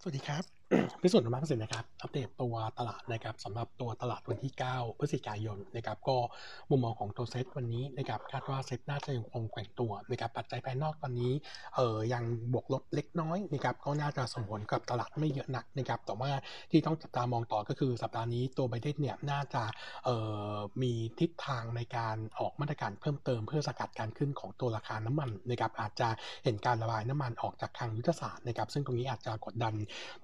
สวัสดีครับ พิสุทธิ์มากสินะครับ อัปเดตตัวตลาดนะครับสำหรับตัวตลาดวันที่ 9 พฤศจิกายนนะครับ ก็มุมมองของตัวเซตวันนี้นะครับคาดว่าเซตน่าจะยังคงแกว่งตัวนะครับปัจจัยภายนอกตอนนี้เอ่อยังบวกลบเล็กน้อยนะครับก็น่าจะส่งผลกับตลาดไม่เยอะนักนะครับแต่ว่าที่ต้องจับตามองต่อก็คือสัปดาห์นี้ตัวไบเดนเนี่ยน่าจะเอ่อมีทิศทางในการออกมาตรการเพิ่มเติม เพื่อสกัดการขึ้นของตัวราคาน้ำมันนะครับอาจจะเห็นการระบายน้ำมันออกจากทางยุทธศาสตร์นะครับซึ่งตรงนี้อาจจะกดดัน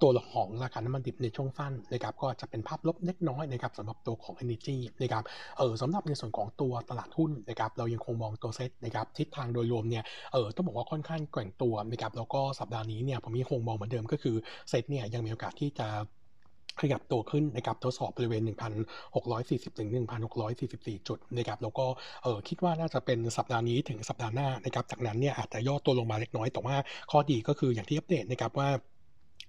ตัวหลงของราคาน้ำมันดิบในช่วงสั้นนะครับก็จะเป็นภาพลบเล็กน้อยนะครับสำหรับตัวของ Energy นะครับเออสำหรับในส่วนของตัวตลาดหุ้นนะครับเรายังคงมองตัวเซ็ตนะครับทิศทางโดยรวมเนี่ยเออต้องบอกว่าค่อนข้างแกว่งตัวนะครับแล้วก็สัปดาห์นี้เนี่ยผมยังคงมองเหมือนเดิมก็คือเซ็ตเนี่ยยังมีโอกาสที่จะขยับตัวขึ้นนะครับทดสอบบริเวณ 1,640 ถึง 1,644 จุดนะครับแล้วก็เออคิดว่าน่าจะเป็นสัปดาห์นี้ถึงสัปดาห์หน้านะครับจากนั้นเนี่ยอาจจะย่อตัวลงมาเล็กน้อยแต่ว่าข้อดีก็คืออย่างที่อัปเดตนะครับว่า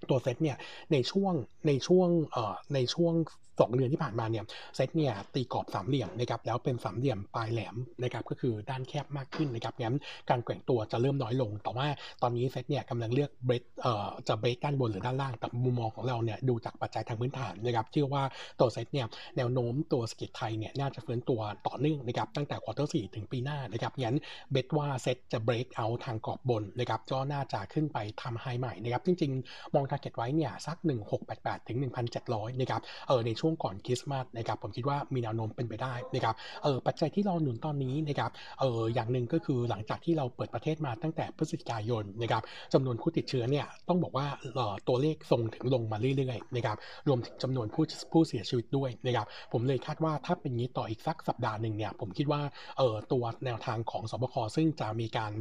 ตัวเซตเนี่ยในช่วงในช่วงเอ่อในช่วงสองเดือนที่ผ่านมาเนี่ยเซตเนี่ยตีกรอบสามเหลี่ยมนะครับแล้วเป็นสามเหลี่ยมปลายแหลมนะครับก็คือด้านแคบมากขึ้นนะครับงั้นการแกว่งตัวจะเริ่มน้อยลง แต่ว่าตอนนี้เซตเนี่ยกำลังเลือกเบรกเอ่อจะเบรกด้านบนหรือด้านล่างแต่มุมมองของเราเนี่ยดูจากปัจจัยทางพื้นฐานนะครับเชื่อว่าตัวเซตเนี่ยแนวโน้มตัวเศรษฐกิจไทยเนี่ยน่าจะฟื้นตัวต่อเนื่องนะครับตั้งแต่ quarter สี่ถึงปีหน้านะครับงั้นเบรกว่าเซตจะเบรกเอาทางกรอบบนนะครับก็น่าจะขึ้นไปทำ high ใหม่นะครับจริงๆมอง target ไว้เนี่ยสัก 1688 ถึง 1,700 นะครับ เออในช่วงก่อนคริสต์มาสนะครับ ผมคิดว่ามีแนวโน้มเป็นไปได้นะครับ เออปัจจัยที่เราหนุนตอนนี้นะครับ เอออย่างหนึ่งก็คือหลังจากที่เราเปิดประเทศมาตั้งแต่พฤศจิกายนนะครับจำนวนผู้ติดเชื้อเนี่ยต้องบอกว่าเออตัวเลขทรงถึงลงมาเรื่อยๆนะครับ รวมถึงจำนวนผู้ผู้เสียชีวิตด้วยนะครับ ผมเลยคาดว่าถ้าเป็นงี้ต่ออีกสักสัปดาห์หนึ่งเนี่ย ผมคิดว่า เออตัวแนวทางของสบคซึ่งจะมีการ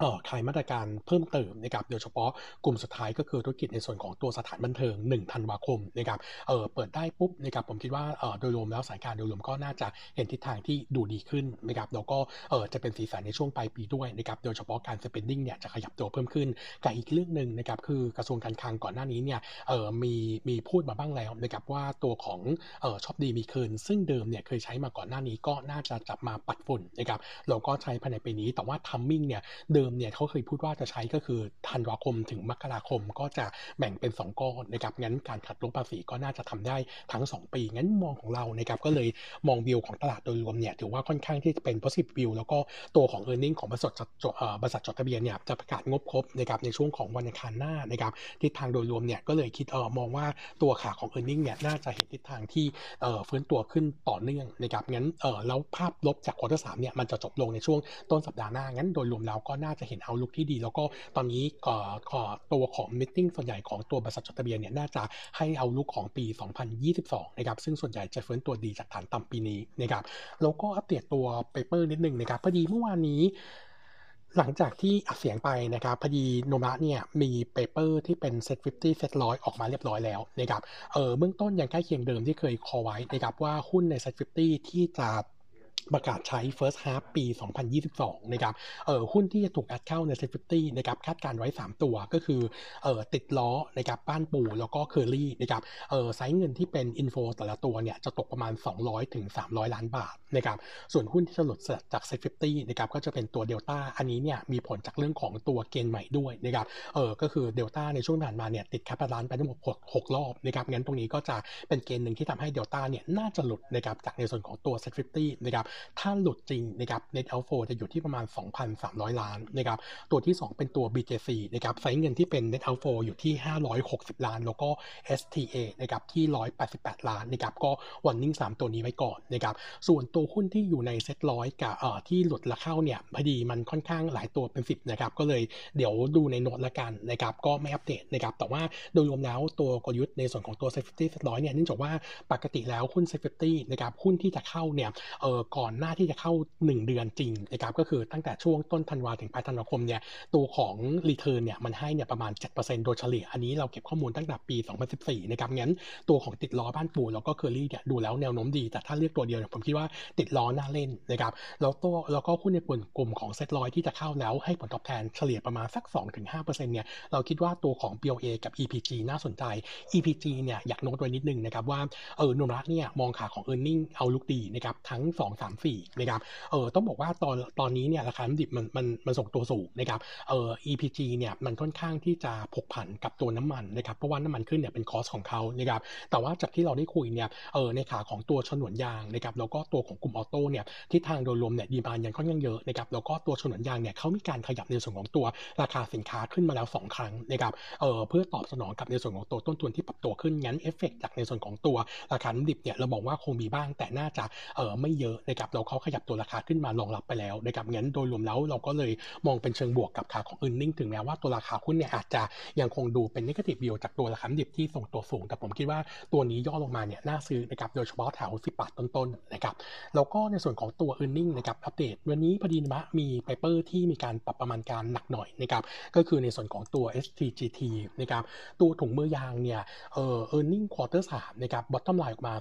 เอ่อคลายมาตรการเพิ่มเติมนะครับโดยเฉพาะกลุ่มสุดท้ายก็คือธุรกิจในส่วนของตัวสถานบันเทิง1ธันวาคมนะครับเออเปิดได้ปุ๊บนะครับผมคิดว่าเออโดยรวมแล้วสายการโดยรวมก็น่าจะเห็นทิศทางที่ดูดีขึ้นนะครับแล้วก็เออจะเป็นสีสันในช่วงปลายปีด้วยนะครับโดยเฉพาะการ spending เนี่ยจะขยับตัวเพิ่มขึ้นกับอีกเรื่องหนึ่งนะครับคือกระทรวงการคลังก่อนหน้านี้เนี่ยเออมีมีพูดมาบ้างแล้วนะครับว่าตัวของเออชอบดีมีคืน ซึ่งเดิมเนี่ยเคยใช้มาก่อนหน้านี้ก็น่าจะจับมาปัดฝุ่นนะครับเราก็ใช้ภายในปีนี้แต่ว่าทัมมิ่งเนี่ยเดิมเนี่ยเขาเคยพูดว่าจะใช้ก็คือธันวาคมถึงมกราคมก็จะแบ่งเป็น 2 ก้อนนะครับงั้นการขัดลบภาษีก็น่าจะทำได้ทั้ง 2 ปี งั้นมองของเรานะครับก็เลยมองวิวของตลาดโดยรวมเนี่ยถือว่าค่อนข้างที่จะเป็น positive view แล้วก็ตัวของ e a r n i n g ของบริษัทจดบริษัทจดทะเบียนเนี่ยจะประกาศงบครบนะครับในช่วงของวันอังคารหน้านะครับทิศทางโดยรวมเนี่ยก็เลยคิดเออมองว่าตัวขาของ e a r n i n g เนี่ยน่าจะเห็นทิศทางที่เออฟื้นตัวขึ้นต่อเนื่องนะครับงั้นเออแล้วภาพลบจากควอเตอร์สามเนี่ยมันจะจบลงในช่วงต้นสัปดาห์หน้างั้นโดยรวมแล้วก็น่าจะเห็นเอาลุกที่ดี แล้วก็ตอนนี้ตัวของมิ팅ส่วนใหญ่ของตัวบริษัทจดทะเบียนเนี่ยน่าจะให้เอาลุกของปี 2022 นะครับ ซึ่งส่วนใหญ่จะเฟื้นตัวดีจากฐานต่ำปีนี้นะครับแล้วก็อัปเดตตัว paper นิดนึงนะครับพอดีเมื่อวานนี้หลังจากที่อัดเสียงไปนะครับพอดีโนมูระเนี่ยมี paper ที่เป็น SET50 SET ร้อยออกมาเรียบร้อยแล้วนะครับเออเบื้องต้นยังใกล้เคียงเดิมที่เคย call ไว้นะครับว่าหุ้นใน SET50 ที่จะ ประกาศใช้ first half ปี 2022 นะครับ เอ่อหุ้นที่จะถูกแอดเข้าใน Safety นะครับ คาดการณ์ไว้ 3 ตัวก็คือ เอ่อติดล้อนะครับ บ้านปูแล้วก็เคอรี่นะครับ เอ่อไซส์เงินที่เป็น inflow แต่ละตัวเนี่ย จะตกประมาณ 200 ถึง 300 ล้านบาทนะครับ ส่วนหุ้นที่จะหลุดจาก Safety นะครับ ก็จะเป็นตัวเดลต้า อันนี้เนี่ยมีผลจากเรื่องของตัวเกณฑ์ใหม่ด้วยนะครับ เออก็คือเดลต้าในช่วงผ่านมาเนี่ยติด cash balance ไปทั้งหมด6รอบนะครับ งั้นตรงนี้ก็จะเป็นเกณฑ์หนึ่งที่ทำให้เดลต้าเนี่ยน่าจะหลุดนะครับจากในส่วนของตัว Safety นะครับถ้าหลุดจริงนะครับ net outflow จะอยู่ที่ประมาณ 2,300 ล้านนะครับ ตัวที่ 2 เป็นตัว BJC นะครับไซส์เงินที่เป็น net outflow อยู่ที่ 560 ล้าน แล้วก็ STA นะครับที่ 188 ล้านนะครับ ก็ warning 3 ตัวนี้ไว้ก่อนนะครับ ส่วนตัวหุ้นที่อยู่ในเซ็ตร้อยกับเอ่อที่หลุดและเข้าเนี่ยพอดีมันค่อนข้างหลายตัวเป็น 10 นะครับ ก็เลยเดี๋ยวดูในโน้ตละกันนะครับ ก็ไม่อัปเดตนะครับ แต่ว่าโดยรวมแล้วตัวกลยุทธ์ในส่วนของตัว safety เซ็ตร้อยเนี่ยเนื่องจากว่าปกติแล้วหุ้น safety นะครับหุ้นที่จะเข้าเนี่ยเอ่อก่อนหน้าที่จะเข้า 1 เดือนจริงนะครับก็คือตั้งแต่ช่วงต้นธันวาถึงปลายธันวาคมเนี่ยตัวของ return เนี่ยมันให้เนี่ยประมาณ 7%โดยเฉลี่ย อันนี้เราเก็บข้อมูลตั้งแต่ปี 2014 นะครับงั้นตัวของติดล้อบ้านปูแล้วก็เคอรี่เนี่ยดูแล้วแนวโน้มดี แต่ถ้าเลือกตัวเดียวเนี่ยผมคิดว่าติดล้อน่าเล่นนะครับแล้วตัวแล้วก็หุ้นในกลุ่มกลุ่มของเซ็ตลอยที่จะเข้าแล้วให้ผลตอบแทนเฉลี่ยประมาณสัก 2-5%เนี่ยเราคิดว่าตัวของ BOA กับ EPG น่าสนใจ EPG เนี่ยอยากโน้ตไว้นิดนึงนะครับว่าเออนุรักเนี่ยมองขาของ e a r n i n g เอาลุกดีนะครับทั้ง 2-3 4นะครับเออต้องบอกว่าตอนตอนนี้เนี่ยราคาน้ำดิบมันมันมันส่งตัวสูงนะครับเออ EPG เนี่ยมันค่อนข้างที่จะผกผันกับตัวน้ำมันนะครับเพราะว่าน้ำมันขึ้นเนี่ยเป็นคอสของเขานะครับแต่ว่าจากที่เราได้คุยเนี่ยเออในขาของตัวฉนวนยางนะครับแล้วก็ตัวของกลุ่มออโต้เนี่ยทิศทางโดยรวมเนี่ยดีมานยังค่อนข้างเยอะนะครับแล้วก็ตัวฉนวนยางเนี่ยเขามีการขยับในส่วนของตัวราคาสินค้าขึ้นมาแล้ว 2 ครั้งนะครับเออเพื่อตอบสนองกับในส่วนของตัวต้นทุนที่ปรับตัวขึ้นงั้นเอฟเฟกจากในส่วนของตัวราคาน้ำมันดิบเนี่ยเราบอกว่าคงมีบ้างแต่น่าจะเออไม่เยอะนะครับเราเขาขยับตัวราคาขึ้นมารองรับไปแล้วนะครับงั้นโดยรวมแล้วเราก็เลยมองเป็นเชิงบวกกับขาของ e a r n i n g ถึงแม้ว่าตัวราคาหุ้นเนี่ยอาจจะยังคงดูเป็น negative view จากตัวราคาดิบที่ส่งตัวสูง แต่ผมคิดว่าตัวนี้ย่อลงมาเนี่ยน่าซื้อนะครับโดยเฉพาะแถว 10 บาทต้นๆนะครับแล้วก็ในส่วนของตัว e a r n i n g นะครับอัปเดตวันนี้พอดีนะมี paper ที่มีการปรับประมาณการหนักหน่อยนะครับก็คือในส่วนของตัว STGT นะครับตัวถุงมือยางเนี่ยเอ่อ earning quarter 3นะครับ bottom line ออกมา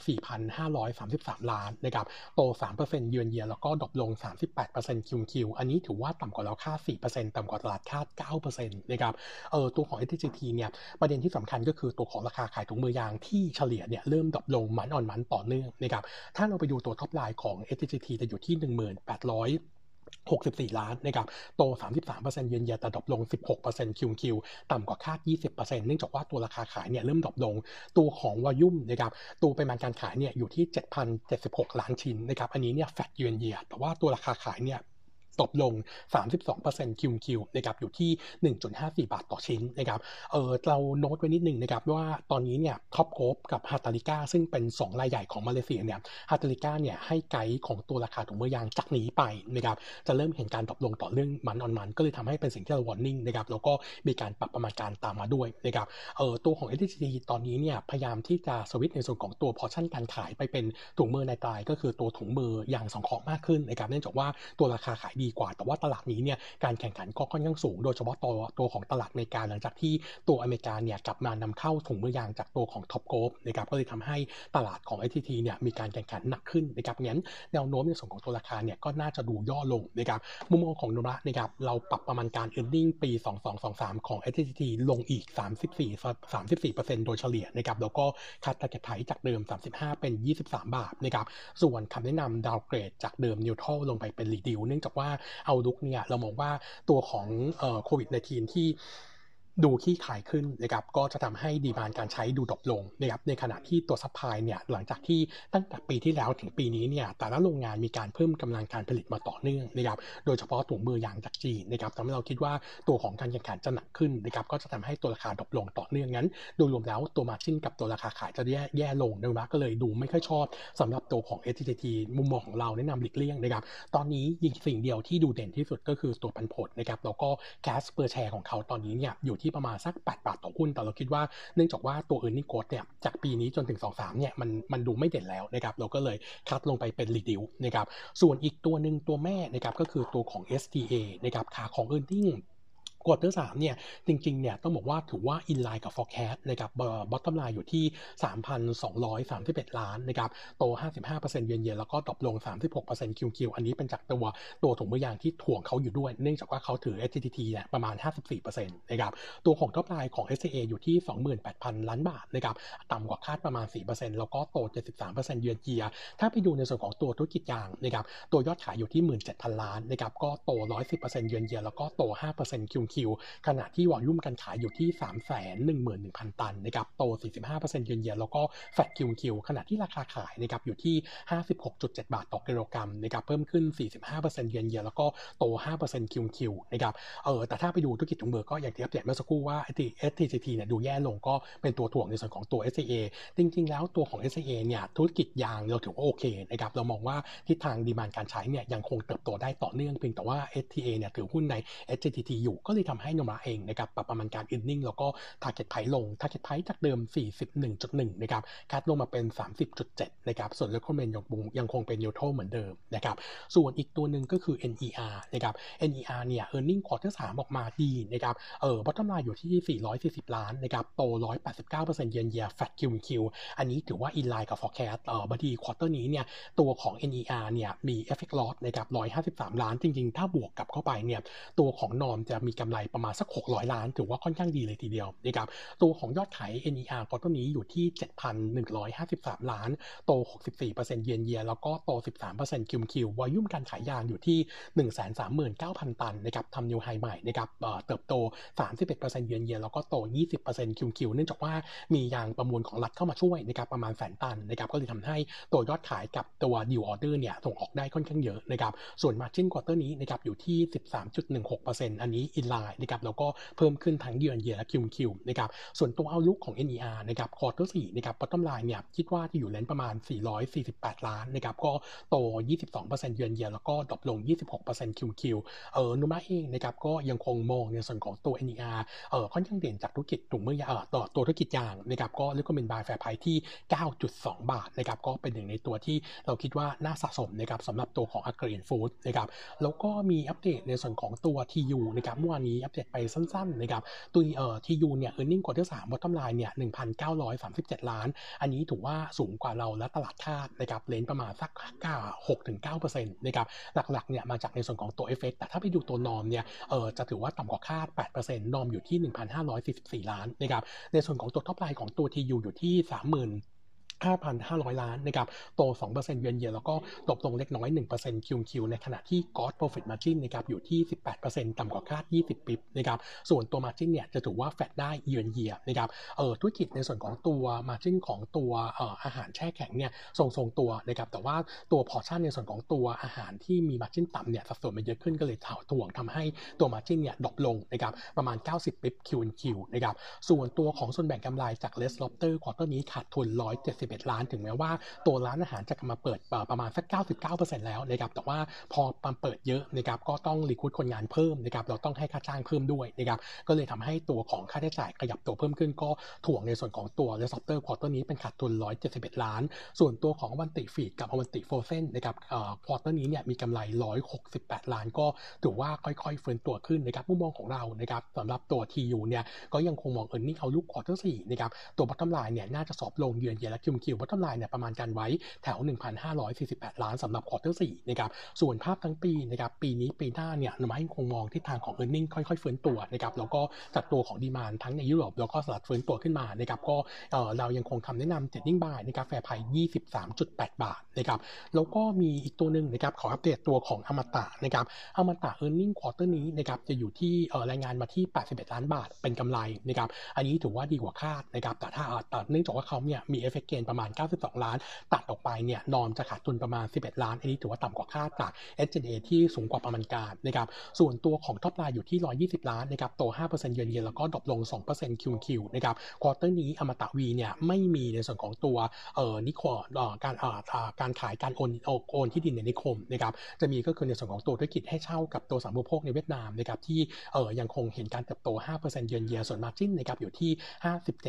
4,533 ล้านนะครับโต3%เยือนเยียแล้วก็ดรอปลง 38% QQ อันนี้ถือว่าต่ำกว่าเราคาด 4%ต่ำกว่าตลาดคาด 9%นะครับเออตัวของ STGT เนี่ยประเด็นที่สำคัญก็คือตัวของราคาขายถุงมือยางที่เฉลี่ยเนี่ยเริ่ม drop ลง month on month ต่อเนื่องนะครับถ้าเราไปดูตัว top line ของ STGT จะอยู่ที่ 1800 64 ล้านนะครับ โต 33% year on year แต่ drop ลง 16% QoQ ต่ำกว่าคาด 20%เนื่องจากว่าตัวราคาขายเนี่ยเริ่ม drop ลง ตัวของวอยุ่มนะครับ ตัวปริมาณการขายเนี่ยอยู่ที่ 7,076 ล้านชิ้นนะครับ อันนี้เนี่ย flat year on year แต่ว่าตัวราคาขายเนี่ย ตกลง 32% QoQ นะครับอยู่ที่ 1.54 บาทต่อชิ้นนะครับเออเราโน้ตไว้นิดหนึ่งนะครับว่าตอนนี้เนี่ย Top Glove กับ Hartalega ซึ่งเป็น 2 รายใหญ่ของมาเลเซียเนี่ยHartalega เนี่ยให้ไกด์ของตัวราคาถุงมือยางจากนี้ไปนะครับจะเริ่มเห็นการตกลงต่อเนื่อง month on month ก็เลยทำให้เป็นสิ่งที่เรา warning นะครับแล้วก็มีการปรับประมาณการตามมาด้วยนะครับเออตัวของ STGT ตอนนี้เนี่ยพยายามที่จะสวิตในส่วนของตัว portion การขายไปเป็นถุงมือ nitrile ก็คือตัวถุงมือยางสังเคราะห์มากขึ้นนะครับเนื่องจากว่าตัวราคาขายดีดีกว่า แต่ว่าตลาดนี้เนี่ยการแข่งขันก็ค่อนข้างสูง โดยเฉพาะตัวตัวของตลาดอเมริกาหลังจากที่ตัวอเมริกาเนี่ยกลับมานำเข้าถุงมือยางจากตัวของ Top Glove นะครับก็เลยทำให้ตลาดของ STGT เนี่ยมีการแข่งขันหนักขึ้นนะครับงั้นแนวโน้มในส่วนของตัวราคาเนี่ยก็น่าจะดูย่อลงนะครับมุมมองของโนมูระนะครับเราปรับประมาณการ e a r n i n g ปี 2223 ของ STT ลงอีก 34 34 โดยเฉลี่ยนะครับแล้วก็ cut target price จากเดิม 35 เป็น 23 บาทนะครับส่วนคำแนะนำ downgrade จากเดิม neutral ลงไปเป็น reduce เนื่องจากว่า outlook เนี่ยเรามองว่าตัวของโควิด -19 ที่ ดูคลี่คลายขึ้นนะครับก็จะทำให้ demand การใช้ดู drop ลงนะครับในขณะที่ตัว supply เนี่ยหลังจากที่ตั้งแต่ปีที่แล้วถึงปีนี้เนี่ยแต่ละโรงงานมีการเพิ่มกำลังการผลิตมาต่อเนื่องนะครับโดยเฉพาะถุงมือยางจากจีนนะครับทำให้เราคิดว่าตัวของการแข่งขันจะหนักขึ้นนะครับก็จะทำให้ตัวราคา drop ลงต่อเนื่องงั้น โดยรวมแล้วตัว margin กับตัวราคาขายจะแย่แย่ลงนะก็เลยดูไม่ค่อยชอบสำหรับตัวของ STGT มุมมองของเราแนะนำหลีกเลี่ยงนะครับตอนนี้ยิงสิ่งเดียวที่ดูเด่นที่สุดก็คือตัวปันผลนะครับแล้วก็cash per share ของเขาตอนนี้เนี่ยอยู่ที่ประมาณสัก 8 บาทต่อหุ้น แต่เราคิดว่าเนื่องจากว่าตัว e a r n i n g g r o w t เนี่ยจากปีนี้จนถึง 2-3เนี่ยมันมันดูไม่เด่นแล้วนะครับเราก็เลยคัดลงไปเป็น r e d u c นะครับส่วนอีกตัวหนึ่งตัวแม่นะครับก็คือตัวของ STA นะครับขาของ e a r n i n g ควอเตอร์สามเนี่ยจริงๆเนี่ยต้องบอกว่าถือว่า in line กับ forecast นะครับ bottom line อยู่ที่ 3,231 ล้านนะครับโต 55%เยือนเยียแล้วก็ตกลง 36% QQ อันนี้เป็นจากตัวตัวถุงมือยางที่ถ่วงเขาอยู่ด้วย เนื่องจากว่าเขาถือ STGT เนี่ยประมาณ 54%นะครับตัวของ top line ของ STA อยู่ที่ 28,000 ล้านบาทนะครับต่ำกว่าคาดประมาณ 4%แล้วก็โต 73%เยือนเยียถ้าไปดูในส่วนของตัวธุรกิจยางนะครับตัวยอดขายอยู่ที่ 17,000 ล้านนะครับก็โต 110%เยือนเยียแล้วก็โต5% QQ ขณะที่ volume การขายอยู่ที่3 1 1 0 0 0 ตันนะครับ โต 45%เยือนเยียแล้วก็flat QQ ขณะที่ราคาขายนะครับอยู่ที่ 56.7 บาทต่อกิโลกรัมนะครับ เพิ่มขึ้น 45%เยือนเยียแล้วก็โต 5% QQ นะครับ เออ แต่ถ้าไปดูธุรกิจถุงมือก็อย่างที่อัปเดตเมื่อสักครู่ว่า STGT เนี่ยดูแย่ลงก็เป็นตัวถ่วงในส่วนของตัว STA จริงๆ แล้วตัวของ STA เนี่ยธุรกิจยางเราถือว่าโอเคนะครับ เรามองว่าทิศทาง demand การใช้เนี่ยยังคงเติบโตได้ต่อเนื่องเพียงแต่ว่า STA เนี่ยถือหุ้นใน STGT อยู่ก็เลยทำให้ Nomura เองนะครับปรับประมาณการ e a r n i n g แล้วก็ target price ลง target price จากเดิม 41.1 นะครับคัดลงมาเป็น 30.7 นะครับส่วน recommend ยังคงยังคงเป็น neutral เหมือนเดิมนะครับส่วนอีกตัวหนึ่งก็คือ NER นะครับ NER เนี่ย earning quarter 3ออกมาดีนะครับเออ bottom line อยู่ที่ 440 ล้านนะครับโต 189%เยือนเยีย fat Q Q อันนี้ถือว่า in line กับ forecast เออบางที quarter นี้เนี่ยตัวของ NER เนี่ยมี effect loss นะครับ153 ล้านจริงๆ ถ้าบวกกลับเข้าไปเนี่ยตัวของ norm จะมีกำไรประมาณสัก 600 ล้าน ถือว่าค่อนข้างดีเลยทีเดียวนะครับตัวของยอดขาย NER quarter นี้อยู่ที่ 7,153 ล้าน โต 64%เยียนเยียแล้วก็โต 13% QQ volume การขายยางอยู่ที่ 139,000 ตันนะครับทำ new high ใหม่นะครับเติบโต 31%เยียนเยียแล้วก็โต 20% QQ เนื่องจากว่ามียางประมูลของรัฐเข้ามาช่วยนะครับประมาณแสนตันนะครับก็เลยทำให้ตัวยอดขายกับตัว due order เนี่ยส่งออกได้ค่อนข้างเยอะนะครับส่วน margin quarter นี้นะครับอยู่ที่ 13.16%อันนี้ in line นะครับแล้วก็เพิ่มขึ้นทั้ง year on year และ QQ นะครับส่วนตัว outlook ของ NER นะครับ quarter สี่นะครับ bottom line เนี่ยคิดว่าที่อยู่ range ประมาณ 448 ล้านนะครับก็โต 22%เยือนเยียแล้วก็ drop ลง 26% QQ เออ Nomura เองนะครับก็ยังคงมองในส่วนของตัว NER เออค่อนข้างเด่นจากธุรกิจถุงมือยางเออต่อตัวธุรกิจยางนะครับก็เรียกว่าเป็น Buy fair price ที่ 9.2 บาทนะครับก็เป็นหนึ่งในตัวที่เราคิดว่าน่าสะสมนะครับสำหรับตัวของ a g r i n Food นะครับแล้วก็มีอัปเดตในส่วนของตัว TU นะครับเมื่อวานนี้อัปเดตไปสั้นๆนะครับตัวเอ่อ TU เนี่ย earning quarter ที่สาม bottom line เนี่ยหนึ่งพันเก้าร้อยสามสิบเจ็ดล้าน อันนี้ถือว่าสูงกว่าเราและตลาดคาดนะครับ range ประมาณสักเก้าหกถึงเก้าเปอร์เซ็นต์นะครับหลักๆเนี่ยมาจากในส่วนของตัว FX แต่ถ้าไปดูตัว norm เนี่ยเออจะถือว่าต่ำกว่าคาดแปดเปอร์เซ็นต์ norm อยู่ที่หนึ่งพันห้าร้อยสี่สิบสี่ล้านนะครับในส่วนของตัว top line ของตัว TU อยู่ที่สามหมื่น 5,500 ล้านนะครับ โต 2%เยือนเยียแล้วก็ตกลงเล็กน้อย 1% QQ ในขณะที่ Gross Profit Margin นะครับอยู่ที่ 18%ต่ำกว่าคาด 20 bip นะครับ ส่วนตัว Margin เนี่ยจะถือว่าแฟดได้ year on year นะครับเออธุรกิจในส่วนของตัว Margin ของตัวเอ่ออาหารแช่แข็งเนี่ยทรงทรงตัวนะครับ แต่ว่าตัว portion ในส่วนของตัวอาหารที่มี Margin ต่ำเนี่ยสัดส่วนมันเยอะขึ้นก็เลยถ่าถ่วงทำให้ตัว Margin เนี่ย drop ลงนะครับประมาณ 90 bip QQ นะครับส่วนตัวของส่วนแบ่งกำไรจาก Les Lobster ควอเตอร์นี้ขาดทุน170 171ล้าน ถึงแม้ว่าตัวร้านอาหารจะกลับมาเปิดประมาณสัก 99%แล้วนะครับแต่ว่าพอมันเปิดเยอะนะครับก็ต้อง recruit คนงานเพิ่มนะครับเราต้องให้ค่าจ้างเพิ่มด้วยนะครับก็เลยทำให้ตัวของค่าใช้จ่ายขยับตัวเพิ่มขึ้นก็ถ่วงในส่วนของตัว Red Lobster quarter นี้เป็นขาดทุน 171 ล้าน ส่วนตัวของ Avanti Feed กับ Avanti Frozen นะครับ quarter นี้เนี่ยมีกำไร 168 ล้าน ก็ถือว่าค่อยๆเฟื่องตัวขึ้นนะครับมุมมองของเรานะครับสำหรับตัว TU เนี่ยก็ยังคงมอง earning outlook quarter สี่นะครับตัว bottom line เนี่ยน่าจะ soft ลง year on year QQ bottom line เนี่ยประมาณการไว้แถว 1,548 ล้านสำหรับ quarter 4นะครับส่วนภาพทั้งปีนะครับปีนี้ปีหน้าเนี่ยนายคงมองทิศทางของ e a r n i n g ค่อยๆฟื้นตัวนะครับแล้วก็จากตัวของ demand ทั้งในยุโรปแล้วก็สหรัฐฟื้นตัวขึ้นมานะครับก็เรายังคงคำแนะนำ Trading Buy นะครับ fair price 23.8 บาทนะครับแล้วก็มีอีกตัวหนึ่งนะครับขออัปเดตตัวของอมตะนะครับอมตะ e a r n i n g ควอเตอร์นี้นะครับจะอยู่ที่รายงานมาที่ 81 ล้านบาทเป็นกำไรนะครับอันนี้ถือว่าดีกว่าคาดนะครับแต่ถ้าเนื่องจากว่าเขาเนี่ยมี FX gain ประมาณ 92 ล้าน ตัดออกไปเนี่ย norm จะขาดทุนประมาณ 11 ล้าน อันนี้ถือว่าต่ำกว่าคาดจาก SG&A ที่สูงกว่าประมาณการนะครับส่วนตัวของ top line อยู่ที่ 120 ล้านนะครับโต 5%เยือนเยียนแล้วก็ drop ลง 2% QQ นะครับ quarter นี้อมตะวีเนี่ยไม่มีในส่วนของตัวเอ่อนิคมเอ่อการเอ่อการขายการโอนโอนที่ดินในนิคมนะครับจะมีก็คือในส่วนของตัวธุรกิจให้เช่ากับตัวสาธารณูปโภคในเวียดนามนะครับที่เอ่อยังคงเห็นการเติบโต 5%เยือนเยียส่วน margin นะครับอยู่ที่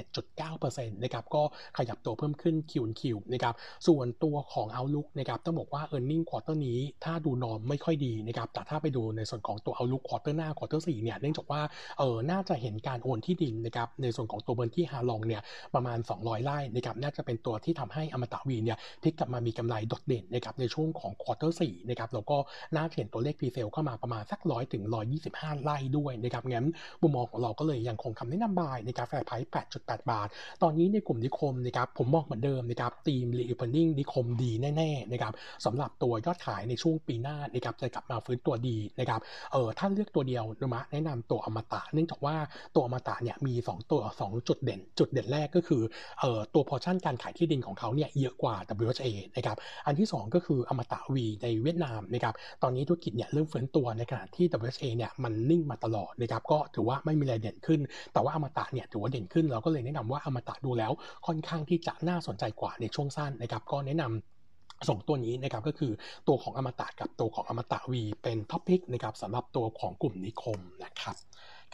57.9%นะครับก็ขยับตัวเพิ่มขึ้น QQ นะครับส่วนตัวของ Outlook นะครับต้องบอกว่า e a r n i n g ็งควอเตอร์นี้ถ้าดู norm ไม่ค่อยดีนะครับแต่ถ้าไปดูในส่วนของตัว Outlook quarter หน้า quarter สี่เนี่ยเนื่องจากว่าเออน่าจะเห็นการโอนที่ดินนะครับในส่วนของตัวเบอร์ที่ฮาลองเนี่ยประมาณ 200ไร่นะครับน่าจะเป็นตัวที่ทำให้อมตะวีเนี่ยพลิกกลับมามีกำไรโดดเด่นนะครับในช่วงของ quarter สี่นะครับแล้วก็น่าเห็นตัวเลข presale เข้ามาประมาณสักร้อยถึงร้อยยี่สิบห้าไร่ด้วยนะครับงั้นมุมมองของเราก็เลยยังคงคำแนะนำบายในกาแฟไพร์8.8บาท ตอนนี้ในกลุ่มนิคมนะครับผมมองเหมือนเดิมนะครับ theme reopening นิคมดีแน่ๆนะครับสำหรับตัวยอดขายในช่วงปีหน้านะครับจะกลับมาฟื้นตัวดีนะครับเออถ้าเลือกตัวเดียว Nomura แนะนำตัวอมตะ เนื่องจากว่าตัวอมตะเนี่ยมี 2 ตัว 2 จุดเด่น จุดเด่นแรกก็คือเออตัวพอชั่นการขายที่ดินของเขาเนี่ยเยอะกว่า WHA นะครับอันที่ 2 ก็คืออมตะวีในเวียดนามนะครับตอนนี้ธุรกิจเนี่ยเริ่มฟื้นตัวในขณะที่ WHA เนี่ยมันนิ่งมาตลอดนะครับก็ถือว่าไม่มีอะไรเด่นขึ้น แต่ว่าอมตะเนี่ยถือว่าเด่นขึ้นเราก็เลยแนะนำว่าอมตะดูแล้วค่อนข้างที่จะน่าสนใจกว่าในช่วงสั้นนะครับ ก็แนะนำสองตัวนี้นะครับก็คือตัวของอมตะกับตัวของอมตะวีเป็นท็อปิกนะครับสำหรับตัวของกลุ่มนิคมนะครับ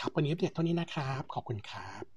ครับวันนี้อัปเดตเท่านี้นะครับ ขอบคุณครับ